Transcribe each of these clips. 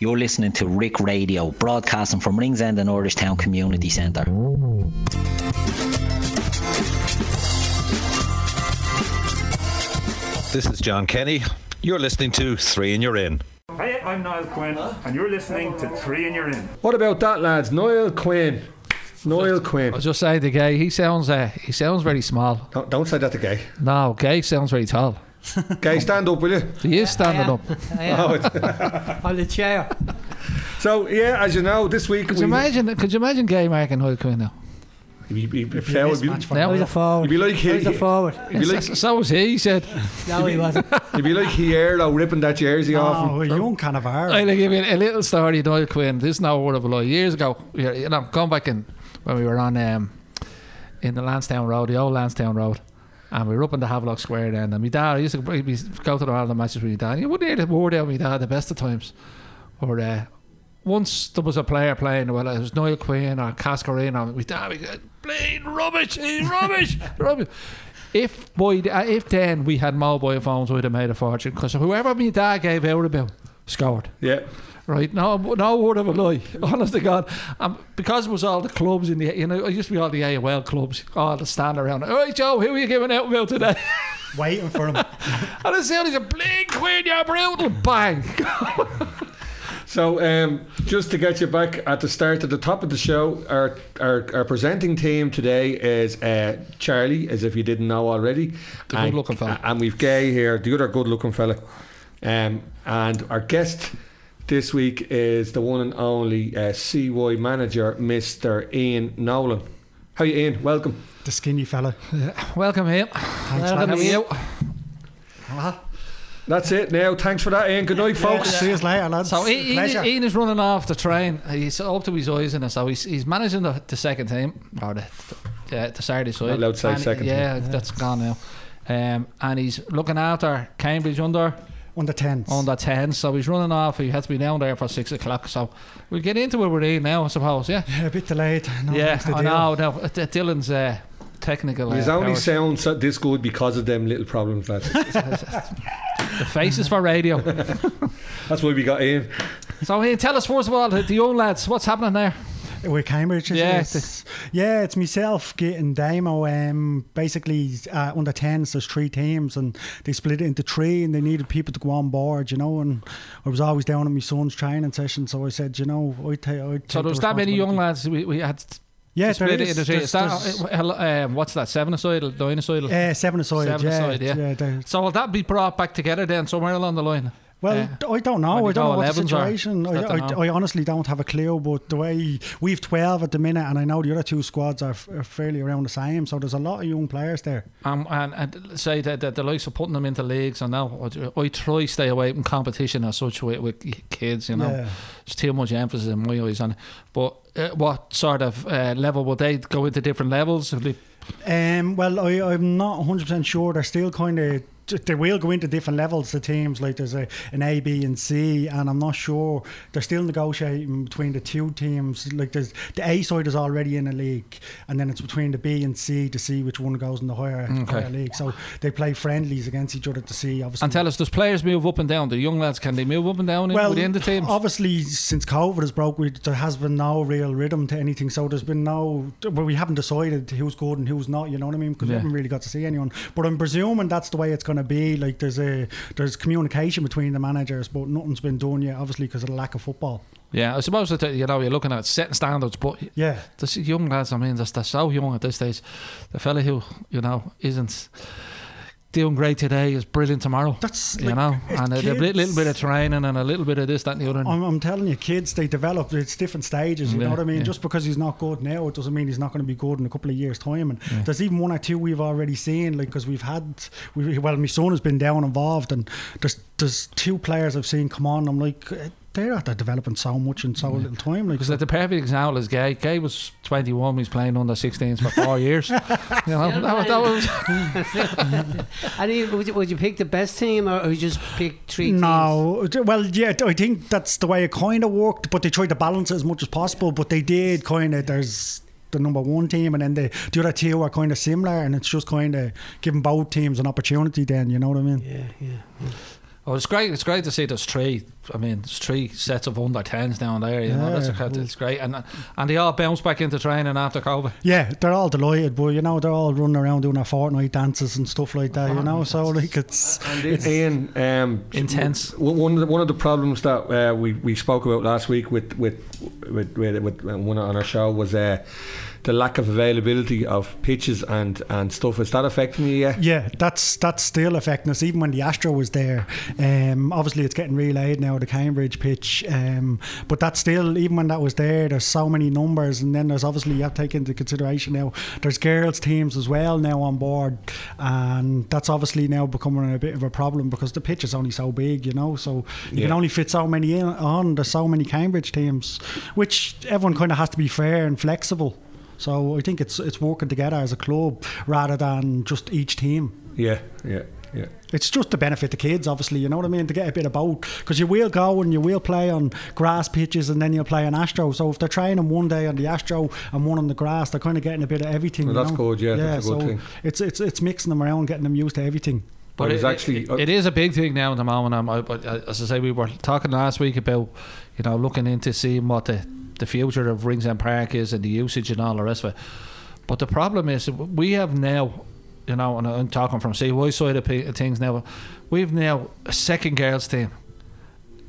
You're listening to Rick Radio, broadcasting from Ringsend and Town Community Centre. This is John Kenny. You're listening to Three and You're In. Hey, I'm Niall Quinn, and you're listening to Three and You're In. What about that, lads? Niall Quinn. Niall Quinn. I Quinn. was just saying the Gay, he sounds uh, he sounds very small. Don't, don't say that to Gay. No, Gay sounds very tall. Gay, stand up, will you? He is standing up. on the chair. So, yeah, as you know, this week. Could you imagine? Could you imagine Gay marking Niall Quinn now? He'd be, he'd be, fair, he'd be, Mismatch for Now- him. He's a forward. he'd be like He's a he, forward. he'd be like, So, so was he. He said, No, he wasn't. he'd be like Hierro ripping that jersey off him. Oh, a young Cannavaro. I'll give you a little story. Niall Quinn. This is no word of a lie. Years ago, you you know, going back in when we were on um, in the Lansdowne Road, the old Lansdowne Road. And we were up in the Havelock Square then. And my dad, I used to be, go to the Ireland matches with my dad. You wouldn't hear the word out of my dad the best of times. Or uh, once there was a player playing, well, it was Niall Quinn or Cascarino, or my dad, we go, playing rubbish, he's rubbish, rubbish. If boy, uh, if then we had mobile phones, we'd have made a fortune because whoever my dad gave out about scored. Yeah. Right, no, no word of a lie. Honest to God, um, because it was all the clubs in the, you know, it used to be all the AUL clubs, all the stand around. All right, Joe, who are you giving out about today? Waiting for him. and as soon as you blink, queen, you're brutal, bang. So, um, just to get you back at the start, at the top of the show, our our, our presenting team today is uh, Charlie, as if you didn't know already. The good-looking fella. And we've Gay here, the other good looking fella. Um, and our guest this week is the one and only uh, CY manager, Mr. Ian Nolan. How you, Ian? Welcome. The skinny fella. Welcome here. Thanks, How are lads. you? That's it now. Thanks for that, Ian. Good night, folks. See you later, lads. So Ian, Pleasure. Ian is running off the train. He's up to his eyes in it. So he's, he's managing the, the second team or the the, the Saturday side. allowed to say And- second Yeah, that's gone now. Um, and he's looking after Cambridge under Under 10s. under ten. So he's running off. He had to be down there for six o'clock. So we'll get into it with Ian now, I suppose. Yeah. Yeah, a bit delayed. No, yeah. I know. No, uh, Dylan's uh, technical. He's uh, only powers. sound so this good because of them little problems, lads. the faces for radio. That's why we got Ian. so Ian, tell us first of all the, the young lads. What's happening there? With Cambridge, is Yeah, it? yeah, it's myself getting Damo. Um, basically, uh, under 10s, there's three teams, and they split it into three, and they needed people to go on board, you know. And I was always down at my son's training session, so I said, you know, I'd take. I'd So take there was that many young lads. We, we had Yeah, there is. into. There's- that, uh, um, what's that? Seven aside, nine aside. Uh, seven aside, Seven yeah, aside, yeah. yeah so will that be brought back together then somewhere along the line? Well, Uh, I don't know. I don't know what the situation. I I. I, I honestly don't have a clue. But the way we've twelve at the minute, and I know the other two squads are, f- are fairly around the same. So there's a lot of young players there. Um, and, and say that, that the likes of putting them into leagues and now I, try stay away from competition as such with, with kids. You know, Yeah. there's too much emphasis in my eyes on it. But uh, what sort of uh, level will they go into different levels? Um, well, I, I'm not 100 percent sure. They're still kind of. They will go into different levels. The teams like there's a an A, B, and C, and I'm not sure they're still negotiating between the two teams. Like there's the A side is already in a league, and then it's between the B and C to see which one goes in the higher, mm, Okay. higher league. So they play friendlies against each other to see. Obviously, And tell us, does players move up and down? The young lads can they move up and down well, within the teams? obviously, since COVID has broke, we, there has been no real rhythm to anything. So there's been no, well, we haven't decided who's good and who's not. You know what I mean? Because Yeah. we haven't really got to see anyone. But I'm presuming that's the way it's going to be. Like there's a there's communication between the managers, but nothing's been done yet. Obviously, because of the lack of football. Yeah, I suppose that you know you're looking at setting standards, but Yeah. the young lads, I mean, they're, they're so young at this stage. The fella who you know isn't doing great today is brilliant tomorrow. That's you like, know, and a, a little bit of training and a little bit of this, that, and the other. I'm, I'm telling you, kids, they develop. It's different stages. You Yeah, know what I mean? yeah. Just because he's not good now, it doesn't mean he's not going to be good in a couple of years' time. And there's even one or two we've already seen, like because we've had, we, well, my son has been down involved, and there's there's two players I've seen come on. I'm like, they're out there developing so much in so little time. Like, Because so- the perfect example is Gay. Gay was 21, he's playing under 16s for four years. you know, that that was And you, would, you, would you pick the best team or, or you just pick three teams? No, well, yeah, I think that's the way it kind of worked, but they tried to balance it as much as possible. But they did kind of. There's the number one team, and then the the other two are kind of similar, and it's just kind of giving both teams an opportunity. Then you know what I mean? Yeah, yeah. Oh, it's great. It's great to see there's three. I mean, there's three sets of under tens down there. You know, that's Yeah. a, it's great, and and they all bounce back into training after COVID. Yeah, they're all delighted, but you know they're all running around doing their Fortnite dances and stuff like that. You know, so like it's Ian, um, Intense. One of the, one of the problems that uh, we, we spoke about last week with with with, with, with one on our show was uh, the lack of availability of pitches and, and stuff. Is that affecting you? Yeah. Yeah, that's that's still affecting us. Even when the Astro was there, um, obviously it's getting relayed now the Cambridge pitch, um, but that's still even when that was there. There's so many numbers, and then there's obviously you have to take into consideration now. There's girls teams as well now on board, and that's obviously now becoming a bit of a problem because the pitch is only so big, you know. So you can only fit so many in on. There's so many Cambridge teams, which everyone kind of has to be fair and flexible. So I think it's it's working together as a club rather than just each team. Yeah. Yeah. Yeah. It's just to benefit the kids, obviously. You know what I mean? To get a bit of both, because you will go and you will play on grass pitches, and then you'll play on Astro. So if they're training one day on the Astro and one on the grass, they're kind of getting a bit of everything. Well, you that's know? good, yeah, that's a good so thing. It's it's it's mixing them around, getting them used to everything. But it's it- actually it- it is a big thing now at the moment. I'm, I, but uh, as I say, we were talking last week about you know looking into seeing what the the future of Ringsend Park is and the usage and all the rest of it. But the problem is we have now, you know, and I'm talking from CY side of things now. We've now a second girls team.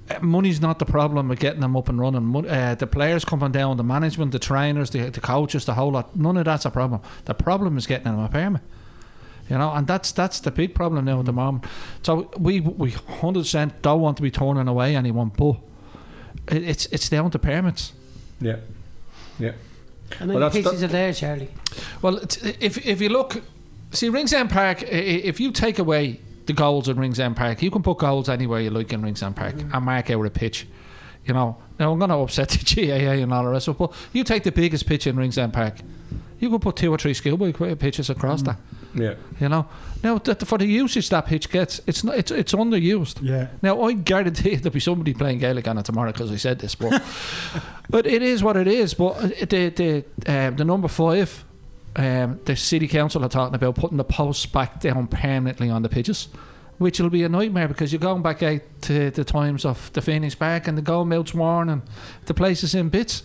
Uh, Money's not the problem with getting them up and running. Uh, the players coming down, the management, the trainers, the, the coaches, the whole lot. None of that's a problem. The problem is getting them a permit. You know, and that's that's the big problem now at the moment. So we we hundred percent don't want to be turning away anyone, but it, it's it's down to permits. Yeah. Yeah. How many Well, that's- pitches are there, Charlie? Well, it's, if if you look, see Ringsend Park, i- i- if you take away the goals in Ringsend Park, you can put goals anywhere you like in Ringsend Park mm-hmm. and mark out a pitch. You know, now I'm going to upset the GAA and all the rest of it, but you take the biggest pitch in Ringsend Park, you could put two or three schoolboy qu- pitches across mm. that. Yeah. You know, now that for the usage that pitch gets, it's not, it's it's underused. Yeah. Now I guarantee there'll be somebody playing Gaelic on it tomorrow because I said this, but but it is what it is. But uh, the the um, the number five, um, the city council are talking about putting the posts back down permanently on the pitches, which will be a nightmare because you're going back out to the times of the Phoenix Park and the Goldmills Warren and the places in bits.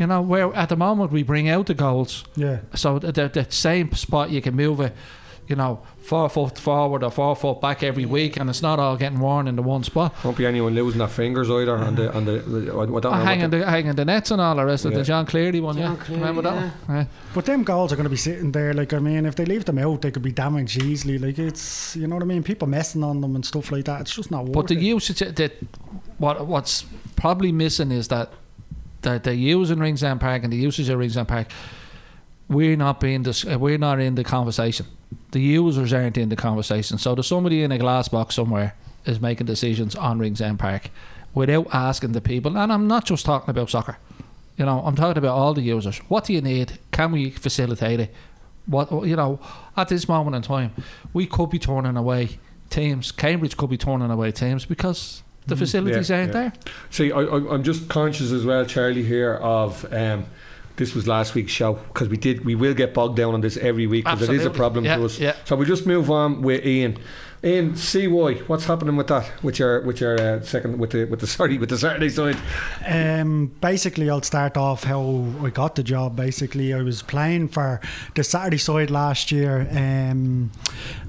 You know, where at the moment we bring out the goals, Yeah. so the, the, the same spot you can move it, you know, four foot forward or four foot back every week, and it's not all getting worn in the one spot. Won't be anyone losing their fingers either on the on the. I don't know. Hanging the- the hanging the nets and all the rest of Yeah. the John Cleary one, John yeah. Cleary, Remember that yeah. one? Yeah. But them goals are going to be sitting there. Like I mean, if they leave them out, they could be damaged easily. Like it's you know what I mean. People messing on them and stuff like that. It's just not worth But the it. usage that what what's probably missing is that the the use in Ringsend Park and the usage of Ringsend Park, we're not being dis- uh, we're not in the conversation. The users aren't in the conversation. So there's somebody in a glass box somewhere is making decisions on Ringsend Park without asking the people. And I'm not just talking about soccer. You know, I'm talking about all the users. What do you need? Can we facilitate it? What you know, at this moment in time, we could be turning away teams. Cambridge could be turning away teams because the facilities yeah, aren't yeah. there. See, I, I, I'm just conscious as well, Charlie, here of um, this was last week's show because we did we will get bogged down on this every week because it is a problem Yeah, to us. yeah. So we just move on with Ian. Ian, CY, what's happening with that? With your with your uh, second with the with the sorry with the Saturday side. Um, basically, I'll start off how I got the job. Basically, I was playing for the Saturday side last year, um,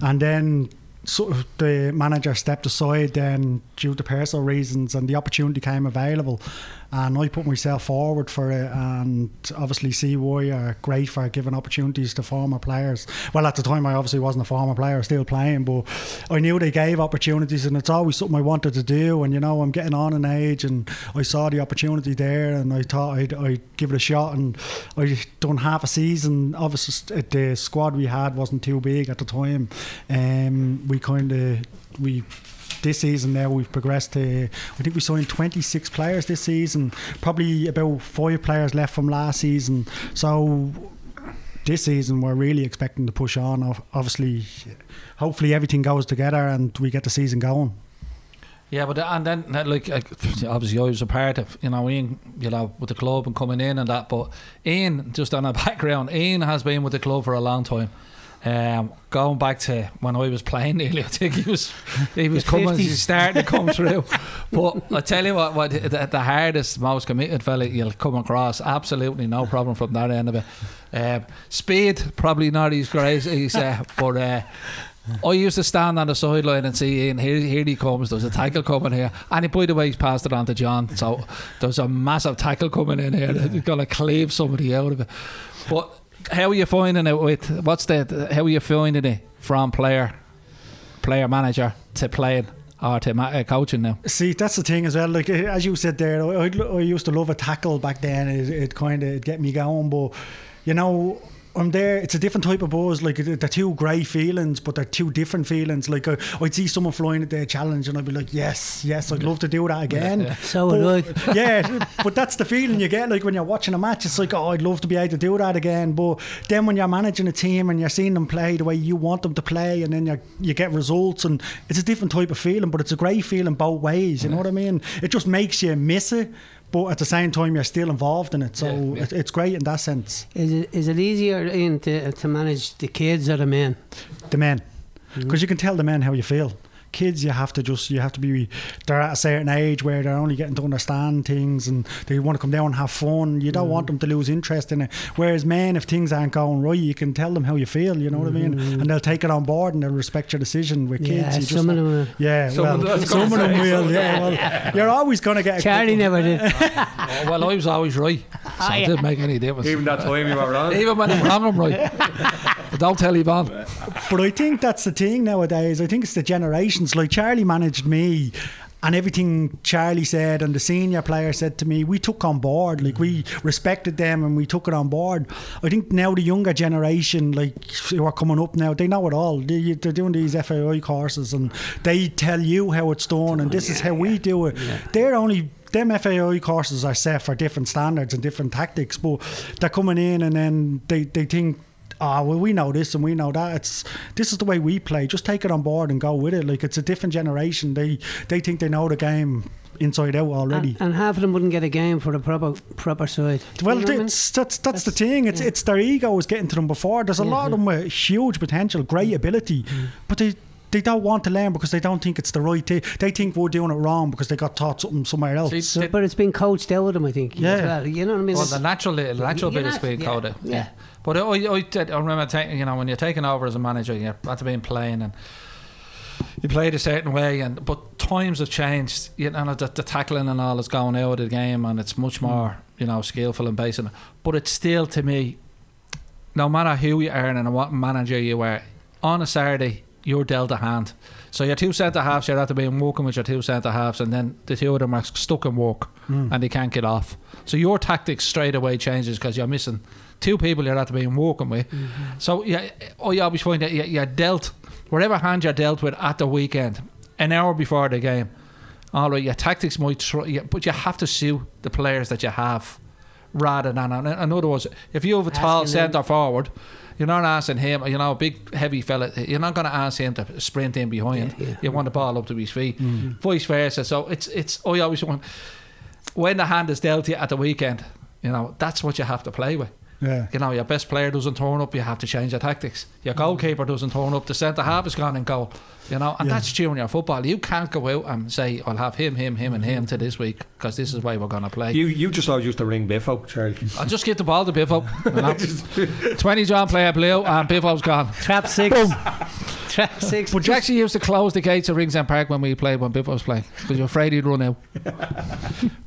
and then so the manager stepped aside then due to personal reasons, and the opportunity came available. And I put myself forward for it, and obviously CY are great for giving opportunities to former players. Well, at the time, I obviously wasn't a former player, still playing, but I knew they gave opportunities, and it's always something I wanted to do. And you know, I'm getting on in age, and I saw the opportunity there, and I thought I'd, I'd give it a shot. And I done half a season. Obviously, the squad we had wasn't too big at the time. Um, we kind of we this season now we've progressed to I think we signed 26 players this season probably about five players left from last season. So this season we're really expecting to push on obviously hopefully everything goes together and we get the season going. Yeah, but and then like obviously I was a part of you know Ian you know with the club and coming in and that, but Ian just on a background, Ian has been with the club for a long time, Um, going back to when I was playing nearly, I think he was he was coming, 50s. he's starting to come through. But I tell you what, what the, the hardest, most committed fella you'll come across, absolutely no problem from that end of it. Um, speed, probably not his great, he's, uh, but uh, I used to stand on the sideline and see Ian, here, here he comes, there's a tackle coming here. And by the way, he's passed it on to John. So there's a massive tackle coming in here that's going to cleave somebody out of it. But how are you finding it with, what's the, how are you finding it from player, player manager to playing or to ma- uh, coaching now? See, that's the thing as well. Like eh, as you said there, I, I used to love a tackle back then. It, it kind of get me going, but you know. I'm there. It's a different type of buzz. Like they're two grey feelings, but they're two different feelings. Like I, I'd see someone flying at their challenge, and I'd be like, "Yes, yes, I'd love to do that again." So would But- yeah, but that's the feeling you get. Like when you're watching a match, it's like, "Oh, I'd love to be able to do that again." But then when you're managing a team and you're seeing them play the way you want them to play, and then you you get results, and it's a different type of feeling. But it's a great feeling both ways. You know what I mean? It just makes you miss it. But at the same time, you're still involved in it, so Yeah, yeah. It, it's great in that sense. Is it, is it easier Ian, to, to manage the kids or the men? the men Mm-hmm. because you can tell the men how you feel kids you have to just you have to be they're at a certain age where they're only getting to understand things and they want to come down and have fun you don't Mm-hmm. want them to lose interest in it whereas men if things aren't going right you can tell them how you feel you know what I mean and they'll take it on board and they'll respect your decision with kids Mm-hmm. Yeah, you just some of them. Will. yeah Some well of some of them will yeah well you're always going to get a Charlie couple- never did. Oh, well, I was always right. So it didn't make any difference. Even that time you were wrong. Even when I'm wrong, I'm right. But don't tell you Yvonne. But I think that's the thing nowadays. I think it's the Like Charlie managed me. And everything Charlie said and the senior player said to me, we took on board. Like we respected them and we took it on board. I think now the younger generation, like who are coming up now, they know it all. They, they're doing these FAI courses and they tell you how it's done and this is how we do it. They're only them FAI courses are set for different standards and different tactics, but they're coming in and then they, they think oh well we know this and we know that it's this is the way we play just take it on board and go with it like it's a different generation they they think they know the game inside out already And, and half of them wouldn't get a game for the proper proper side. well, You know what I mean? it's, that's that's the thing. It's it's their ego is getting to them before. There's a lot of them with huge potential, great mm. ability, mm. but they they don't want to learn because they don't think it's the right thing. They think we're doing it wrong because they got taught something somewhere else. See, So, but it's been coached out of them, I think. Yeah. As well. You know what I mean? Well, the natural, the natural You're bit is not- being yeah, coded. yeah. But I, I, I remember, taking, you know, when you're taking over as a manager, you have to be playing and you played a certain way, and but times have changed. You know, the, the tackling and all is going out of the game, and it's much more, you know, skillful and basic. But it's still to me, no matter who you are and what manager you are, on a Saturday you're dealt a hand. So your two centre halves, you're at to be working with your two centre halves, and then the two of them are stuck in work hmm. and they can't get off. So your tactics straight away changes because you're missing two people you're at to be working with. Mm-hmm. So yeah, oh, I always find that you- you're dealt whatever hand you're dealt with at the weekend, an hour before the game. All right, your tactics might, tr- yeah, but you have to suit the players that you have, rather than. In in other words, if you have a tall centre forward, you're not asking him. You know, a big heavy fella. You're not going to ask him to sprint in behind. Yeah, yeah. You want the ball up to his feet. Mm. Vice versa. So it's it's. I always want when the hand is dealt to you at the weekend. You know, that's what you have to play with. yeah. You know, your best player doesn't turn up, you have to change your tactics. Your goalkeeper doesn't turn up, the centre half is gone in goal. You know, and Yeah. that's junior football. You can't go out and say, I'll have him, him, him, and him to this week because this is the way we're going to play. You you just always used to ring Biffo, Charlie. I'll just give the ball to Biffo. You know? 20 John player blue, and Biffo's gone. Trap six. Trap six. But you actually used to close the gates of Ringsend Park when we played, when Biffo was playing, because you're afraid he'd run out.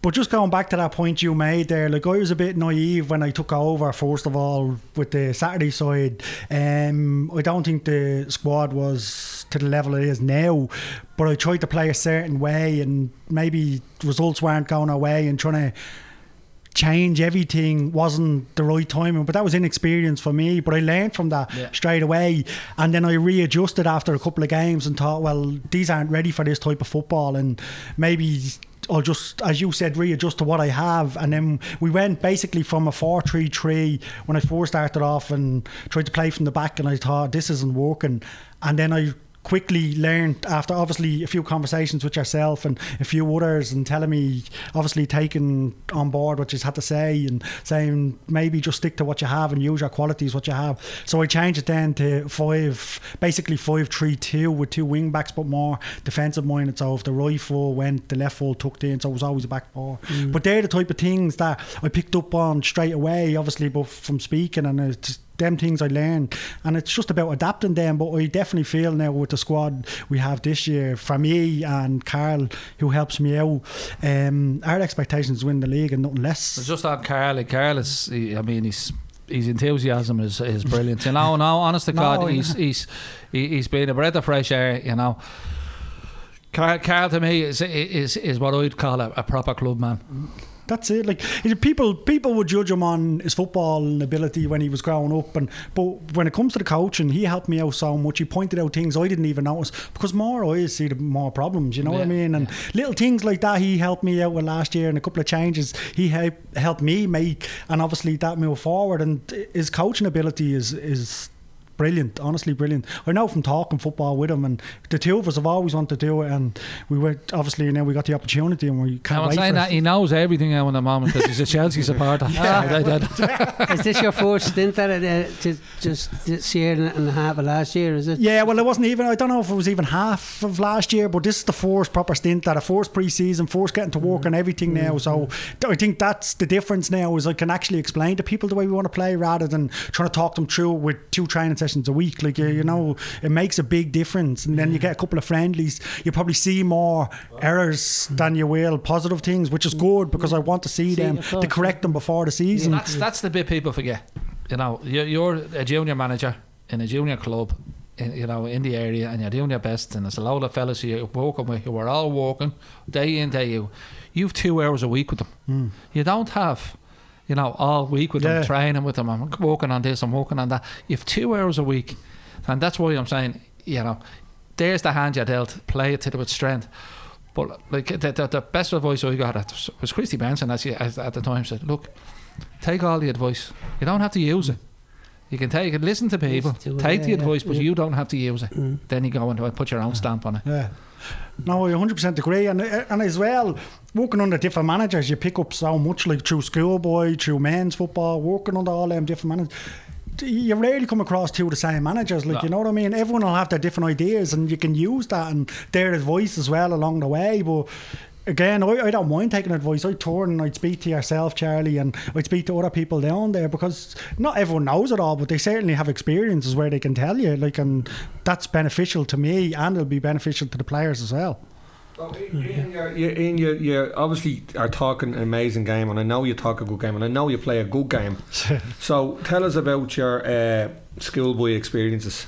But just going back to that point you made there, like I was a bit naive when I took over. First of all, with the Saturday side, um, I don't think the squad was to the level it is now. But I tried to play a certain way, and maybe results weren't going our way, and trying to change everything wasn't the right timing. But that was inexperience for me. But I learned from that Yeah. straight away, and then I readjusted after a couple of games and thought, well, these aren't ready for this type of football, and maybe. I'll just, as you said, readjust to what I have, and then we went basically from a four-three-three when I first started off and tried to play from the back, and I thought this isn't working, and then I quickly learned after obviously a few conversations with yourself and a few others and telling me obviously taking on board what you had to say and saying maybe just stick to what you have and use your qualities what you have. So I changed it then to five basically five three two with two wing backs but more defensive minded. So if the right full went the left full tucked in so it was always a back four. Mm. But they're the type of things that I picked up on straight away obviously but from speaking and uh, it's them things I learned, and it's just about adapting them. But I definitely feel now with the squad we have this year, for me and Carl, who helps me out, um, our expectations win the league and nothing It's less. just on Carl. Like Carl is, I mean, he's his enthusiasm is, is brilliant. You know, no, honest to No, God, yeah. he's he's he, he's been a breath of fresh air. You know, Carl, Carl to me is is is what I'd call a, a proper club man. That's it. Like people, people would judge him on his football ability when he was growing up, and but when it comes to the coaching, he helped me out so much. He pointed out things I didn't even notice because more I see the more problems. You know what I mean? And little things like that, he helped me out with last year and a couple of changes he help, helped me make, and obviously that move forward. And his coaching ability is is. Brilliant, honestly brilliant. I know from talking football with him, and the two of us have always wanted to do it, and we were obviously now we got the opportunity, and we can't I'm wait saying for that it. he knows everything now in the moment because he's a Chelsea supporter. yeah. Is this your fourth stint at it? Uh, to just this year and and a half of last year? Is it? Yeah, well, it wasn't even. I don't know if it was even half of last year, but this is the first proper stint that a first pre-season, first getting to work mm. and everything now. Mm. So mm. I think that's the difference now. Is I can actually explain to people the way we want to play rather than trying to talk them through with two training sessions a week. Like you, you know, it makes a big difference. And then you get a couple of friendlies. You probably see more errors than you will positive things, which is good because I want to see See, them to correct them before the season. That's that's the bit people forget. You know, you're, you're a junior manager in a junior club, in, you know, in the area, and you're doing your best. And there's a lot of fellas who you're working with who are all walking day in day out. You've two hours a week with them. Hmm. You don't have. You know, all week with Yeah. them, training with them, I'm working on this, I'm working on that. You've two hours a week, and that's why I'm saying, you know, there's the hand you are dealt. Play it to its strength. But like the, the, the best advice I got at, was Christy Benson as, he, as at the time said, look, take all the advice. You don't have to use it. You can take it, listen to people, to it, take the yeah, advice, but you don't have to use it. Mm. Then you go and put your own stamp on it. Yeah. No, I 100% agree. And, and as well, working under different managers, you pick up so much, like through schoolboy, through men's football, working under all them different managers. You rarely come across two of the same managers, like No. you know what I mean. Everyone will have their different ideas, and you can use that and their advice as well along the way. But again, I, I don't mind taking advice. I turn and I'd speak to yourself, Charlie, and I'd speak to other people down there because not everyone knows it all, but they certainly have experiences where they can tell you. Like, and that's beneficial to me, and it'll be beneficial to the players as well. Ian, you're, you're, Ian, you're, obviously are talking an amazing game, and I know you talk a good game, and I know you play a good game. so tell us about your uh, schoolboy experiences.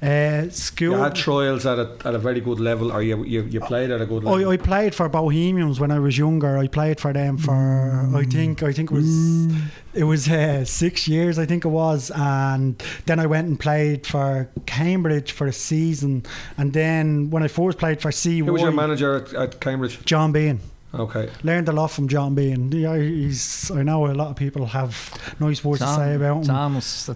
Uh, school. You had trials at a, at a very good level, or you, you, you played at a good level. I, I played for Bohemians when I was younger. I played for them for I think I think it was it was uh, six years I think it was, and then I went and played for Cambridge for a season, and then when I first played for CY, Who was your manager at, at Cambridge? John Bean. Okay. Learned a lot from John Bean. Yeah, he's I know a lot of people have nice words to say about him. John was,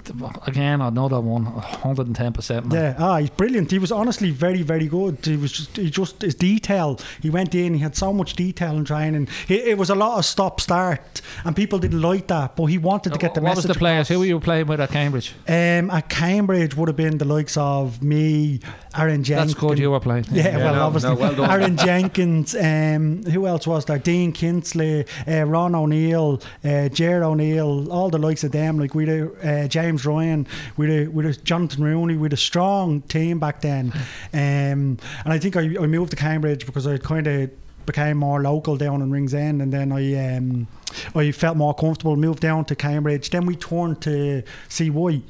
again, another one, 110%. Yeah, ah, he's brilliant. He was honestly very, very good. He was just, he just his detail. He went in. He had so much detail in training. He, it was a lot of stop start, and people didn't like that. But he wanted to get the what message. What was the players? Who were you playing with at Cambridge? Um, at Cambridge would have been the likes of me, Aaron Jenkins. That's good you were playing. Yeah, Yeah, well, no, obviously, no, well done. Aaron Jenkins. Um, who else was there? Dean Kinsley, uh, Ron O'Neill, uh, Jer O'Neill, all the likes of them. Like we had uh, James Ryan, we had, we had Jonathan Rooney. We had a strong team back then, um, and I think I, I moved to Cambridge because I kind of became more local down in Ringsend, and then I um, I felt more comfortable. Moved down to Cambridge. Then we turned to CY.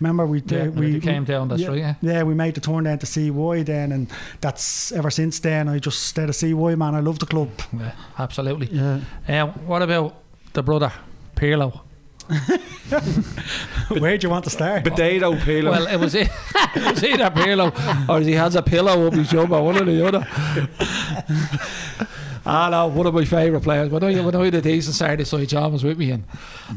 Remember we Yeah, uh, we came down, that's yeah, right, yeah. yeah, we made the turn down to CY then, and that's ever since then. I just stayed a CY man. I love the club. Yeah, absolutely. Yeah. Um, what about the brother, Pirlo? Where do you want to start? Potato pillow. Well, it was, it, it was either Pirlo or he has a pillow up his jumper, one or the other. Ah, no, one of my favourite players. When I, when I had a decent Saturday side, John was with me, and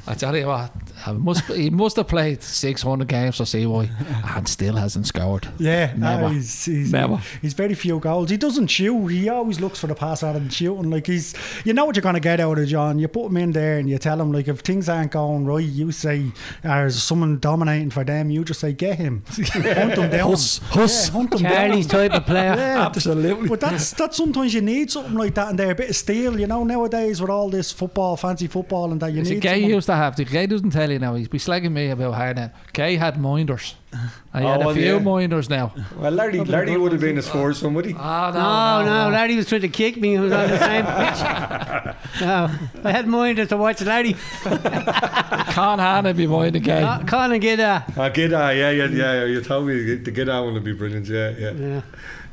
I tell you what, he must he must have played 600 games for CY and still hasn't scored. Yeah, Never. uh, he's, he's, Never. he's very few goals. He doesn't shoot. He always looks for the pass rather than shooting. Like he's, you know what you're going to get out of John. You put him in there and you tell him like if things aren't going right, you say, "There's someone dominating for them." You just say, "Get him, hunt him down, Huss, Huss. Yeah, hunt him Charlie's down." type of player. Yeah, Absolutely. But that's that's sometimes you need something like that in there, a bit of steel. You know, nowadays with all this football, fancy football, and that you See, need. Gay someone- used to have. The Gay doesn't tell you now. He's be slagging me about how now. Gay had minders. I Oh, had a few yeah. minders now. Well, Larry, Larry would have been his first one, would he? Oh, No, no, Larry was trying to kick me. He was on the same pitch. No, I had minded to watch Larry. Can't Hannah be mind again. Uh, Colin get uh, Ah, Gidda, yeah, yeah, yeah. You told me the Gidda one would be brilliant. Yeah, yeah, yeah.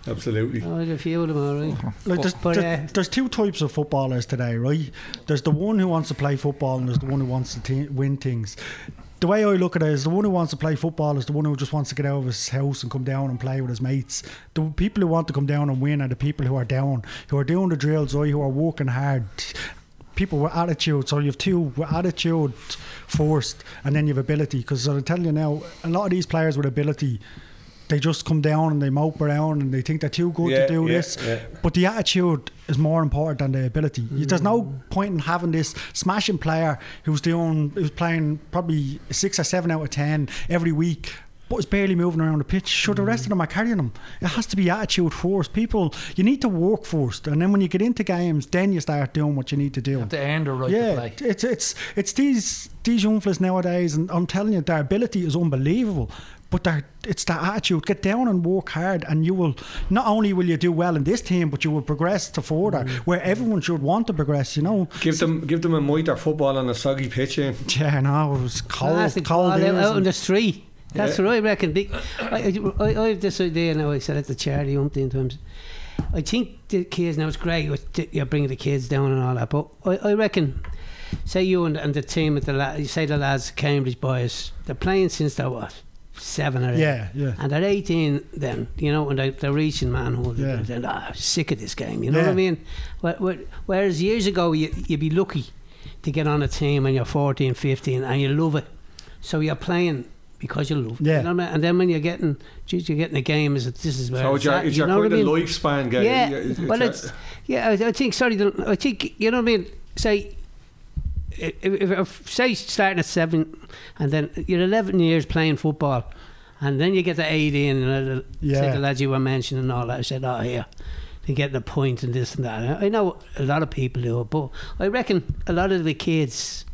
Absolutely. Oh, there's a few of them, all right. Like there's, But, there- uh, there's two types of footballers today, right? There's the one who wants to play football, and there's the one who wants to te- win things. The way I look at it is, the one who wants to play football is the one who just wants to get out of his house and come down and play with his mates. The people who want to come down and win are the people who are down, who are doing the drills, or Who are working hard. People with attitude. So you have two with attitude first, and then you have ability. Because I'm telling you now, a lot of these players with ability. They just come down and they mope around and they think they're too good Yeah, to do yeah, this. yeah. But the attitude is more important than the ability. There's no point in having this smashing player who's doing who's playing probably six or seven out of ten every week. But is barely moving around the pitch. Sure, the rest of them are carrying them. It has to be attitude first. People, you need to work first, and then when you get into games, then you start doing what you need to do. have to earn the right to yeah, play. it's it's it's these these young fellas nowadays, and I'm telling you, their ability is unbelievable. But it's their attitude. Get down and work hard, and you will not only will you do well in this team, but you will progress to further Mm. where everyone should want to progress. You know, Give them, give them a mite football on a soggy pitch. Eh? yeah, no, it was cold, Plastic cold ball out, out in the street. That's Yeah. what I reckon. Big, I, I, I have this idea now. I said it to Charlie umpteen times. I think the kids now it's great. You're bringing the kids down and all that, but I, I reckon. Say you and, and the team at the la- you say the lads Cambridge boys they're playing since they're what seven or eight. Yeah, yeah. And they're 18 then, you know, and they're, they're reaching manhood. Yeah. And they're ah, sick of this game, you know what I mean? Wh- wh- Whereas years ago, you, you'd be lucky to get on a team and you're 14, 15 and you love it. So you're playing because you love it. Yeah. You know I mean? And then when you're getting, geez, you're getting a game, is it, this is where So it's it's your, at, it's you your know what kind I of mean? lifespan, guy. Yeah, it's well, your- it's yeah. I, I think sorry, I think you know what I mean. Say, if, if, say starting at seven, and then you're 11 years playing football, and then you get to 18, and the, Yeah. the lads you were mentioning and all that. I said, oh here, they getting a point and this and that. I know a lot of people do it, but I reckon a lot of the kids.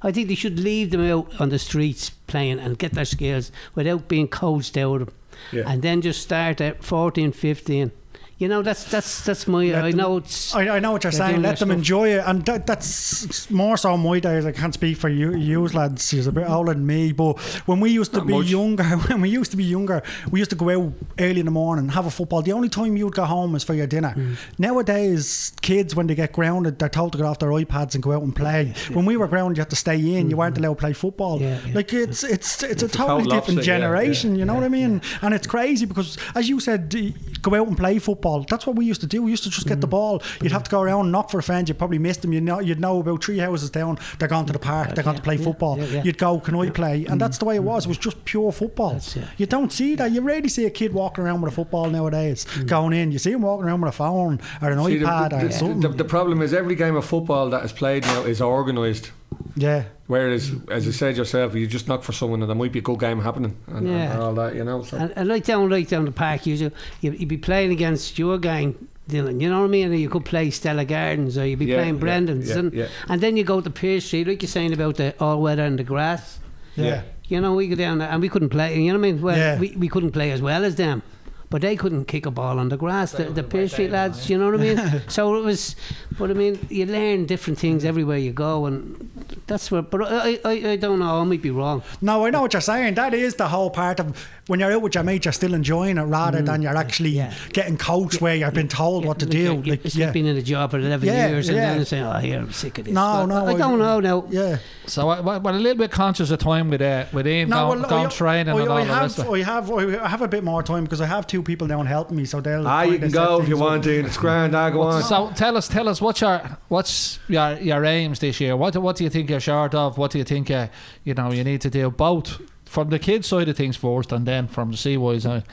I think they should leave them out on the streets playing and get their skills without being coached out of them. Yeah. And then just start at 14, 15. You know, that's that's that's my. Let I them- know it's. I, I know what you're saying. Let them stuff. enjoy it, and that, that's more so my days. I can't speak for you, you lads. You're a bit older than me, but when we used to Not be much. younger, when we used to be younger, we used to go out early in the morning, and have a football. The only time you'd go home is for your dinner. Mm. Nowadays, kids when they get grounded, they're told to get off their iPads and go out and play. When we were grounded, you had to stay in. You weren't allowed to play football. Yeah, yeah. Like it's it's it's a It's a totally different opposite, generation. yeah, you know yeah, what I mean? And it's crazy because, as you said, go out and play football. That's what we used to do. We used to just get the Mm. ball. You'd have to go around and knock for a friend. You'd probably missed them. You know, you'd know about three houses down. They're gone to the park. They're gone to play yeah, football. yeah, yeah. You'd go, can I play? And that's the way it was. It was just pure football. That's. You don't see that. You rarely see a kid walking around with a football nowadays, Mm. going in. You see him walking around with a phone or an See, the- iPad the, or something. the, the problem is every game of football that is played now is organised. Yeah. Whereas, as you said yourself, you just knock for someone and there might be a good game happening and, Yeah. and all that, you know. So. And, and right down, right down the park, you you you'd be playing against your gang, Dylan. You know what I mean? Or you could play Stella Gardens, or you'd be Yeah, playing yeah, Brendan's, yeah, and and then you go to Pearse Street, like you're saying about the all weather and the grass. Yeah. You know, we go down there and we couldn't play. You know what I mean? Well, Yeah. we, we couldn't play as well as them. But they couldn't kick a ball on the grass, the, the Pearse Street lads, you know what I mean? so it was, but I mean, you learn different things everywhere you go, and that's what, but I, I, I don't know, I might be wrong. No, I know what you're saying. That is the whole part of when you're out with your mates, you're still enjoying it rather than you're actually Mm. Yeah. getting coached where you've been told what to do. Like, Like, it's yeah. like being in a job for 11 Yeah, years and then saying, oh, here, I'm sick of this. No, But no, I I- don't know now. Yeah. So I, well, a little bit conscious of time with uh, with Ian going, well, going I- training I, and all I the rest have. I have, I have a bit more time because I have two people down helping me, so they'll. ah, you can go if you want to. It's grand. Ah, go on. So tell us, tell us what's your what's your your aims this year? What what do you think you're you're short of? What do you think uh, you know you need to do both from the kids side of things first, and then from the CY's side?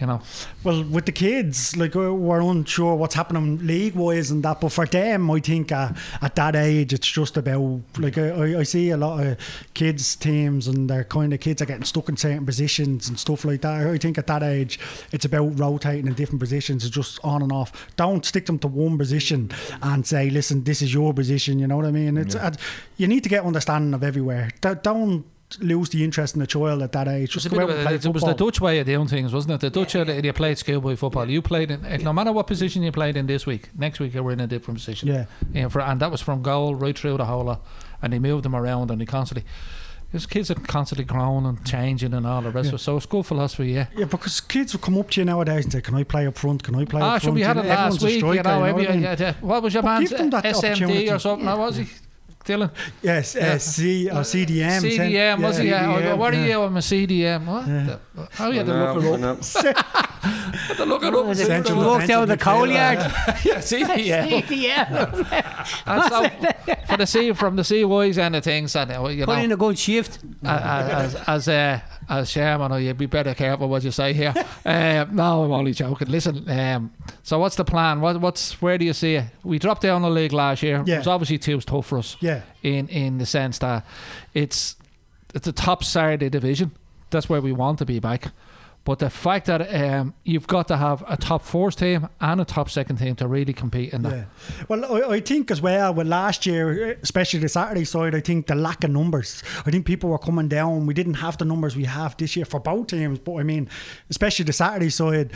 You know, Well, with the kids, like uh, we're unsure what's happening league wise and that, but for them, I think uh, at that age, it's just about like I, I- see a lot of kids teams and their kind of kids are getting stuck in certain positions and stuff like that. I think at that age, it's about rotating in different positions, it's just on and off. Don't stick them to one position and say, "Listen, this is your position." You know what I mean? It's uh, you need to get understanding of everywhere. Don't lose the interest in the child at that age. It's Just a bit of a, it was the. Dutch way of doing things, wasn't it? The Dutch, uh, you played schoolboy football. You played in, no matter what position you played in this week, next week you were in a different position. Yeah. Yeah, for, and that was from goal right through the whole lot. And they moved them around and they constantly. His kids are constantly growing and changing and all the rest of it. So it's good philosophy, yeah. Yeah, because kids will come up to you nowadays and say, "Can I play up front? Can I play Ah, up sure, front?" we had You it last everyone's a week. You striker, know, you every, what I mean? yeah, yeah. what was your But man's give them that SMD or something? How was he? Dylan? Yes, Yeah. uh, C or CDM. CDM, was he? Yeah. CDM, Oh, what are yeah. you? I'm a CDM. What? The, how you had to look it up? Had to look it up. Was it Central walked out of the defensive coal midfielder. yard? Yeah, CDM. yeah. And so, for the sea, from the CY's end of things, and uh, you Put in a good shift. as as uh, as chairman, oh, you'd be better careful what you say here. uh, no, I'm only joking. Listen, um, so what's the plan? What what's where do you see it? We dropped down the league last year. Yeah. It was obviously too tough for us. Yeah. In in the sense that it's it's a top Saturday division. That's where we want to be back. But the fact that um, you've got to have a top first team and a top second team to really compete in that. Yeah. Well, I, I think as well with last year, especially the Saturday side, I think the lack of numbers. I think people were coming down. We didn't have the numbers we have this year for both teams. But I mean, especially the Saturday side,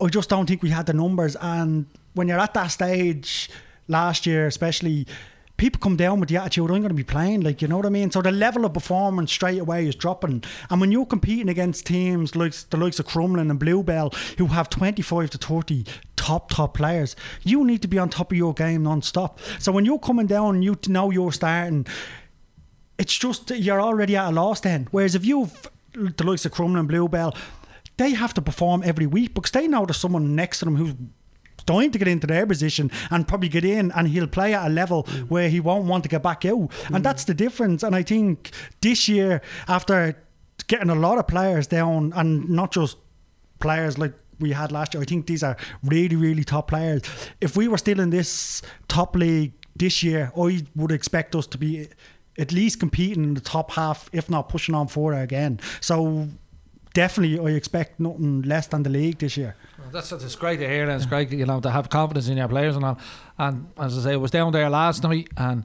I just don't think we had the numbers. And when you're at that stage last year, especially. People come down with the attitude, I'm going to be playing, like, you know what I mean? So the level of performance straight away is dropping. And when you're competing against teams like the likes of Crumlin and Bluebell, who have 25 to 30 top, top players, you need to be on top of your game non stop. So when you're coming down you know you're starting, it's just you're already at a loss then. Whereas if you've the likes of Crumlin and Bluebell, they have to perform every week because they know there's someone next to them who's dying to get into their position and probably get in and he'll play at a level mm. where he won't want to get back out. And mm. that's the difference. And I think this year, after getting a lot of players down and not just players like we had last year, I think these are really, really top players. If we were still in this top league this year, I would expect us to be at least competing in the top half, if not pushing on further again. So definitely I expect nothing less than the league this year. Well, That's it's great to hear, and it's great you know to have confidence in your players and all. And as I say, I was down there last night, and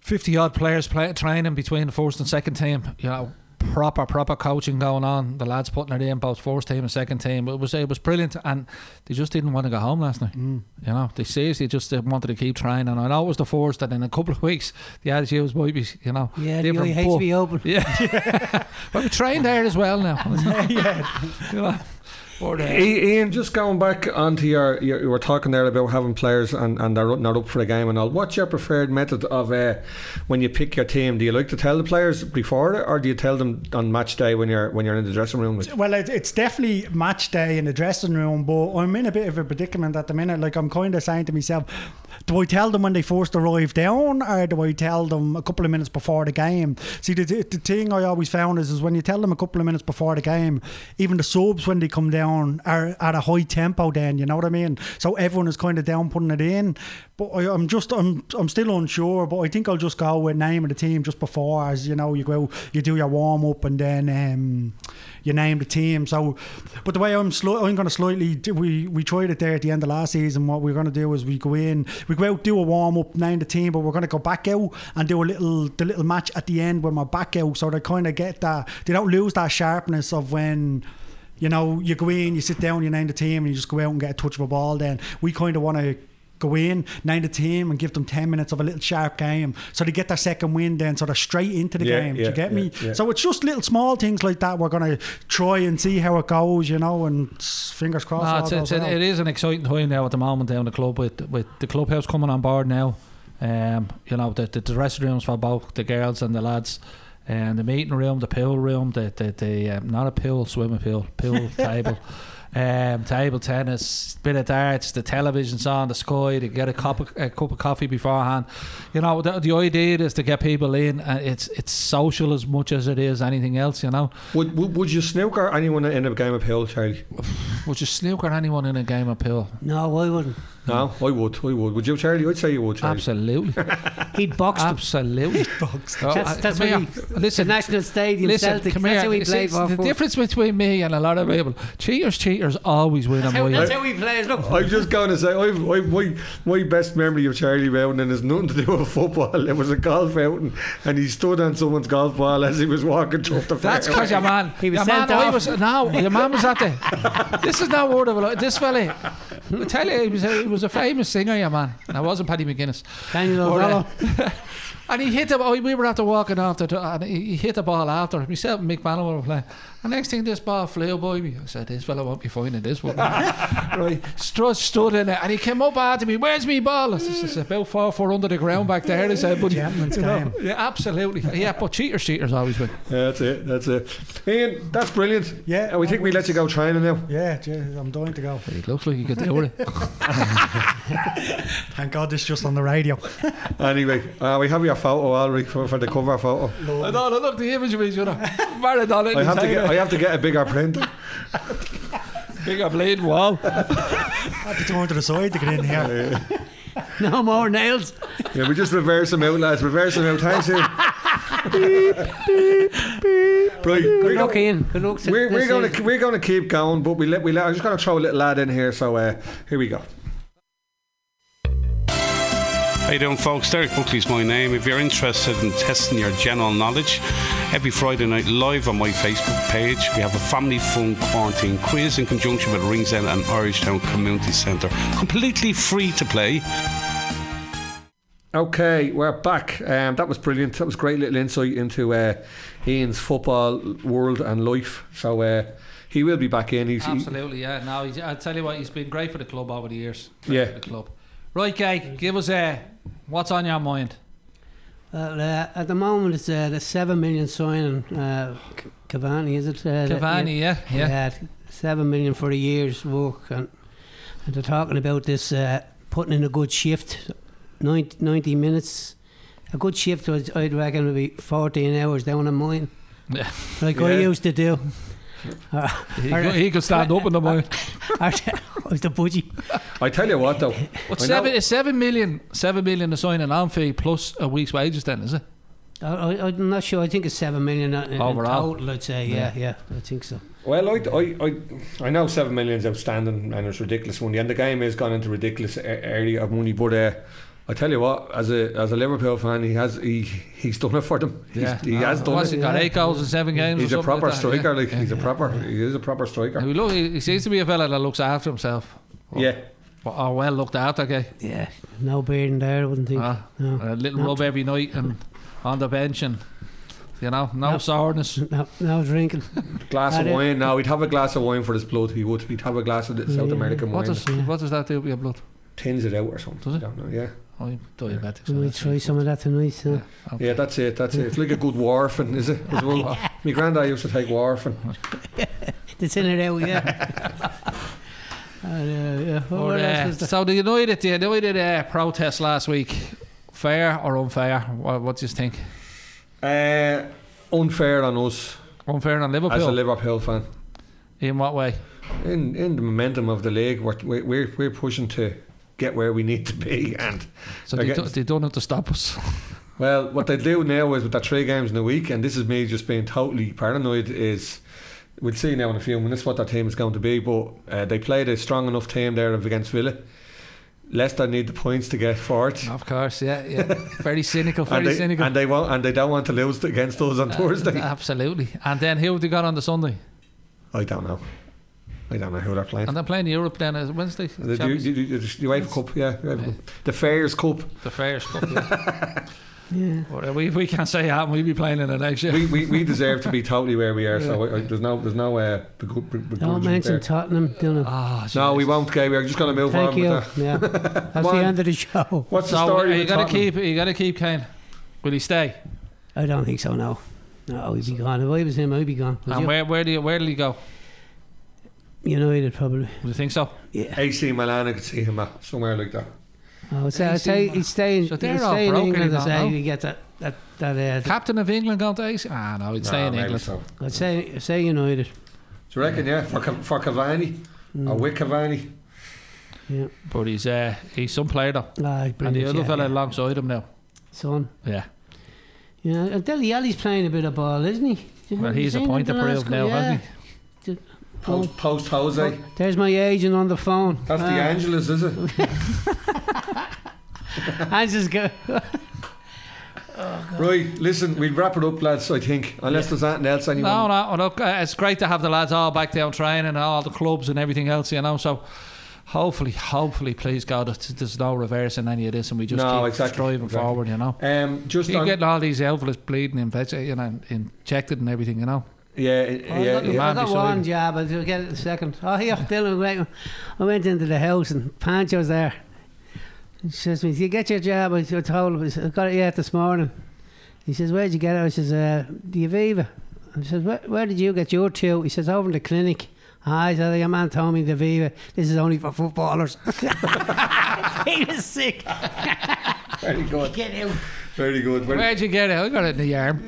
fifty odd players play, training between the first and second team. You know, proper proper coaching going on. The lads putting it in both first team and second team. It was it was brilliant, and they just didn't want to go home last night. Mm. You know, they seriously just wanted to keep trying. And I know it was the first, and in a couple of weeks, the attitudes might be you know Yeah, the. IHB but- Open. yeah, but we trained there as well now. yeah. you know, or Ian, just going back onto your, your, you were talking there about having players and, and they're not up for a game and all. What's your preferred method of uh, when you pick your team? Do you like to tell the players before or do you tell them on match day when you're when you're in the dressing room? With, Well, it, it's definitely match day in the dressing room, but I'm in a bit of a predicament at the minute. Like, I'm kind of saying to myself, do I tell them when they first arrive down, or do I tell them a couple of minutes before the game? See, the, the, thing I always found is, is when you tell them a couple of minutes before the game, even the subs, when they come down, are at a high tempo then, you know what I mean? So everyone is kind of down putting it in. But I, I'm just, I'm, I'm still unsure, but I think I'll just go with name of the team just before, as you know, you go, you do your warm up and then um, you name the team. So, but the way I'm, sli- I'm going to slightly, we we tried it there at the end of last season. What we're going to do is we go in, we go out, do a warm up, name the team, but we're going to go back out and do a little, the little match at the end when we're back out, so they kind of get that, they don't lose that sharpness of when. You know, you go in, you sit down, you name the team, and you just go out and get a touch of a ball. Then we kind of want to go in, name the team, and give them 10 minutes of a little sharp game so they get their second win then, so they're straight into the Yeah, game. Do you get me? yeah, yeah. So it's just little small things like that we're going to try and see how it goes, you know, and fingers crossed. No, it's, it's, it, it is an exciting time now at the moment down the club with with the clubhouse coming on board now. Um, you know the, the dressing rooms for both the girls and the lads, and the meeting room, the pool room, the the, the um, not a pool, swimming pool, pool table. Um, table tennis, bit of darts, the television's on, the sky, they get a cup of, a cup of coffee beforehand. You know, the, the idea is to get people in, and it's it's social as much as it is anything else. You know, Would, would would you snooker anyone in a game of pool, Charlie? would you snooker anyone in a game of pool? No, I wouldn't. No, I would. I would. Would you, Charlie? I'd say you would, Charlie. Absolutely, He'd box them. absolutely. Oh, That's, I- that's come what he, Listen, the National Stadium Listen, Celtic. come that's here. how we You see, it's for. the difference between me and a lot of people. Cheaters, cheaters always win. That's on how, that's how we play. Look, I'm just going to say, I've, I've, my, my best memory of Charlie Bowden has nothing to do with football. It was a golf outing, and he stood on someone's golf ball as he was walking through the That's fairway. because your man. He was your man. sent I was no. Your man was at the. This is not word of a lie. This fella. I tell you, he was a, he was a famous singer. Your man. And I wasn't Paddy McGuinness. Daniel Or, uh, O'Donnell. And he hit the. Oh, we were after walking after, and he, he hit the ball after. Myself and Mick Bannon were playing. And next thing, this ball flew by me. I said, "This fella won't be finding this one." right, stood, stood in it, and he came up after me. Where's me ball? I said, "It's about four, four under the ground back there." He said, "But Gentleman's you know, game. yeah, absolutely, yeah." But cheaters, cheaters always win. Yeah, that's it. That's it. Ian, that's brilliant. Yeah, And we think we let you go training now. Yeah, I'm dying to go. It looks like you could do it. Thank God this is just on the radio. Anyway, uh, we have your photo already for, for the cover photo. I know, look, the image of me, you know. Maradona in I have to get. I have to get a bigger print. bigger blade wall. I had to turn to the side to get in here. No more nails. Yeah, we just reverse them out, lads. Reverse them out. Thanks, Ian. Right, Good we're, luck, go- Ian. Good luck. to we're, we're going season. to we're going to keep going, but we let we let. I'm just going to throw a little lad in here. So uh, here we go. How you doing, folks? Derek Buckley's my name. If you're interested in testing your general knowledge, every Friday night live on my Facebook page, we have a family fun quarantine quiz in conjunction with Ringsend and Irishtown Community Centre. Completely free to play. Okay, we're back. Um, that was brilliant. That was great little insight into uh, Ian's football world and life. So uh, he will be back in. He's, Absolutely, yeah. Now, I'll tell you what, he's been great for the club over the years. Yeah. For the club. Right, Gay, give us a. What's on your mind? Well, uh, at the moment, it's uh, the seven million signing. Uh, Cavani, is it? Uh, Cavani, yeah, yeah. yeah, seven million for a year's work, and, and they're talking about this uh, putting in a good shift, 90, 90 minutes. A good shift, was, I'd reckon, would be fourteen hours down a mine, Yeah. like I used to do. He, could, he could stand up in the mind. or- was the budgie. I tell you what, though. But I seven, know- it's seven million, seven million to sign an on fee plus a week's wages. Then is it? I, I, I'm not sure. I think it's seven million in, in Overall. total. I'd say, yeah, yeah, I think so. Well, I, I, I, I know seven million's outstanding and it's ridiculous money, and the game has gone into ridiculous a- area of money. But uh, I tell you what, as a as a Liverpool fan, he has he he's done it for them. He's, he has done What's it. he got? Eight goals in seven games. He's or a proper like striker. yeah. Like Yeah. he's a proper. He is a proper striker. He, look, he, he seems to be a fella that looks after himself. Yeah. Or, or well looked after, okay. Yeah, no beard in there. I wouldn't think. Ah, no. a little No. rub every night and on the bench and you know, no, No. soreness. No, no drinking. Glass I of did- wine. Now he'd have a glass of wine for his blood. He would. He'd have a glass of the South Yeah. American What wine. does what does that do with your blood? Tins it out or something. Does it? Don't know. Yeah. Oh, I'm diabetic. We so might try it. some of that tonight. So. Okay. Yeah, that's it. That's it. It's like a good warfarin, is it? As well. My granddad used to take warfarin. The tin it out, yeah. And, uh, yeah. Or, What else uh, so the United, the United uh, protest last week, fair or unfair? What, what do you think? Uh, unfair on us Unfair on Liverpool. as a Liverpool fan. In what way? In in the momentum of the league, we're we're we're, we're pushing to get where we need to be, and So they, do, getting- they don't have to stop us. well, what they do now is with the three games in a week, and this is me just being totally paranoid. Is we'll see now in a few minutes what their team is going to be, but uh, they played a strong enough team there against Villa. Leicester need the points to get forward. of course, yeah, yeah. Very cynical, very and they, cynical. and they won't, and they don't want to lose against us on Thursday. Absolutely. And then who have they got on the Sunday? I don't know. I don't know who they're playing. And they're playing Europe then as Wednesday. The, the, Champions- the, the, the UEFA Cup, yeah, UEFA Cup. the Fairs Cup. the Fairs Cup. Yeah. Yeah. But, uh, we, we can't say that. We'll be playing in the next year. We, we, we deserve to be totally where we are. So I, I, there's no there's no uh, begu- be- Don't mention there. Tottenham, Dylan. Ah, No, we won't. Okay, we're just going to move Thank on you. with that. Yeah. That's Come the on. end of the show. What's the So story? you got to keep. You got to keep Kane. Will he stay? I don't think so, no. No, he'd be gone. If I was him, I'd be gone. Would And you? where where do you, where will he go? United probably. Do you think so? Yeah. AC Milan, I could see him at somewhere like that. I would say, I'd AC say Milan. he'd stay in, So he'd they're all stay in broken, England. you I'd say know? get that that that. Uh, Captain of England going to AC? Ah, no, he'd stay Nah, in maybe England. so. I'd say say United. Do you reckon? Yeah, for Ca- for Cavani Mm. or with Cavani. Yeah. But he's uh, he's some player though. Ah, And the brilliant, other yeah, fella yeah. alongside him now. Son. Yeah. Yeah, and Dele Alli's playing a bit of ball, isn't he? You Well, you he's a seen point him to the last prove now, couple- hasn't yeah. Post, post Jose. There's my agent on the phone. That's the Angelus, is it? Angela's go. right, listen, we'll wrap it up, lads, I think. Unless there's anything else anyone. No, no, look, uh, it's great to have the lads all back down training and all the clubs and everything else, you know. So hopefully, hopefully, please God, that there's no reverse in any of this and we just No, keep exactly, striving exactly. forward, you know. Um, just You're on, getting all these elvis bleeding infected, you know, injected and everything, you know. Yeah, I yeah, got, yeah. I got one him. job, I'll get it in a second. Oh, yeah, Dylan, great. I went into the house and Pancho's there. He says to me, Did you get your job? I said, told him, I said, I got it yet this morning. He says, Where'd you get it? I says, uh, the Aviva. I says, where, where did you get your two? He says, Over in the clinic. I he said, Your man told me the Aviva, this is only for footballers. he was sick. Very good. Get out. Very good. Well, Where'd you get it? I got it in the arm.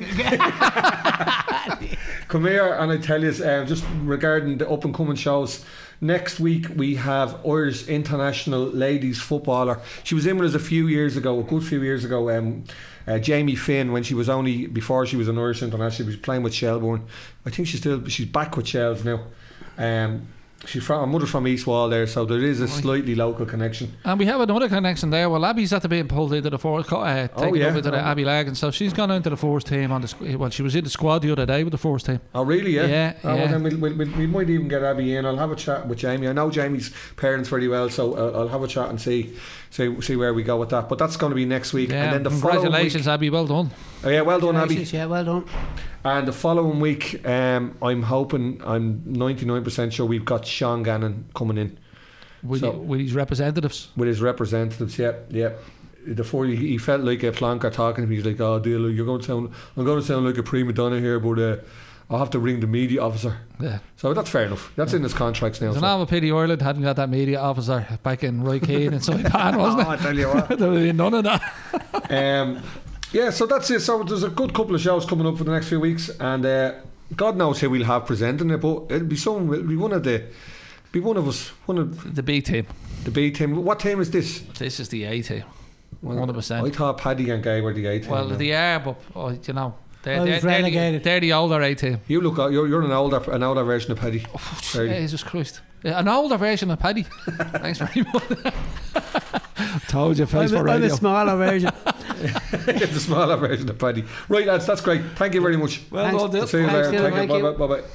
Come here, and I tell you, uh, just regarding the up and coming shows. Next week we have Irish international ladies footballer. She was in with us a few years ago, a good few years ago. Um, uh, Jamie Finn, when she was only before she was an Irish international, she was playing with Shelbourne. I think she's still she's back with Shells now. Um, she's from her mother's from East Wall there, so there is a slightly local connection. And we have another connection there. Well, Abby's at the being pulled into the fourth, co- uh, Oh, yeah. up into the Oh. Abby Lag and so She's gone into the first team on the squ- well, she was in the squad the other day with the first team. Oh, really? Yeah. Yeah, Oh, well, then we'll, we'll, we'll, we might even get Abby in. I'll have a chat with Jamie. I know Jamie's parents very well, so uh, I'll have a chat and see, see see where we go with that. But that's going to be next week, Yeah, and then the following congratulations, week. Abby. Well done. Oh, yeah, well done, Abby. Yeah, well done. And the following week, um, I'm hoping, I'm 99% sure we've got Sean Gannon coming in With, So- with his representatives. with his representatives. Yep, yep. Before he, he felt like a planker talking to me, he's like, "Oh, dear, you're going to sound, I'm going to sound like a prima donna here, but uh, I'll have to ring the media officer." Yeah. So that's fair enough. That's in his contracts now. It's an so. awful pity Ireland hadn't got that media officer back in Roy Keane and Saipan, wasn't Oh, I tell you what. it? there would be none of that. Um, yeah, so that's it. So there's a good couple of shows coming up for the next few weeks, and uh, God knows who we'll have presenting it, but it'll be someone. It'll be one of the, be one of us, one of The B team. the B team. What team is this? This is the A team. Well, 100%. I thought Paddy and Gay were the A team. Well, now. they are, but oh, you know, they're, Oh, they're, he's they're, the, relegated. they're the older A team. you look, you're, you're an older, an older version of Paddy. Oh, very- Jesus Christ. An older version of Paddy. Thanks very much. Told you, face I'm, for a, I'm a radio. smaller version. the smaller version of Paddy. Right, lads, that's great. Thank you very much. Well Thanks. done, Dale. See you later. Thank you. thank you. Bye bye. Bye bye.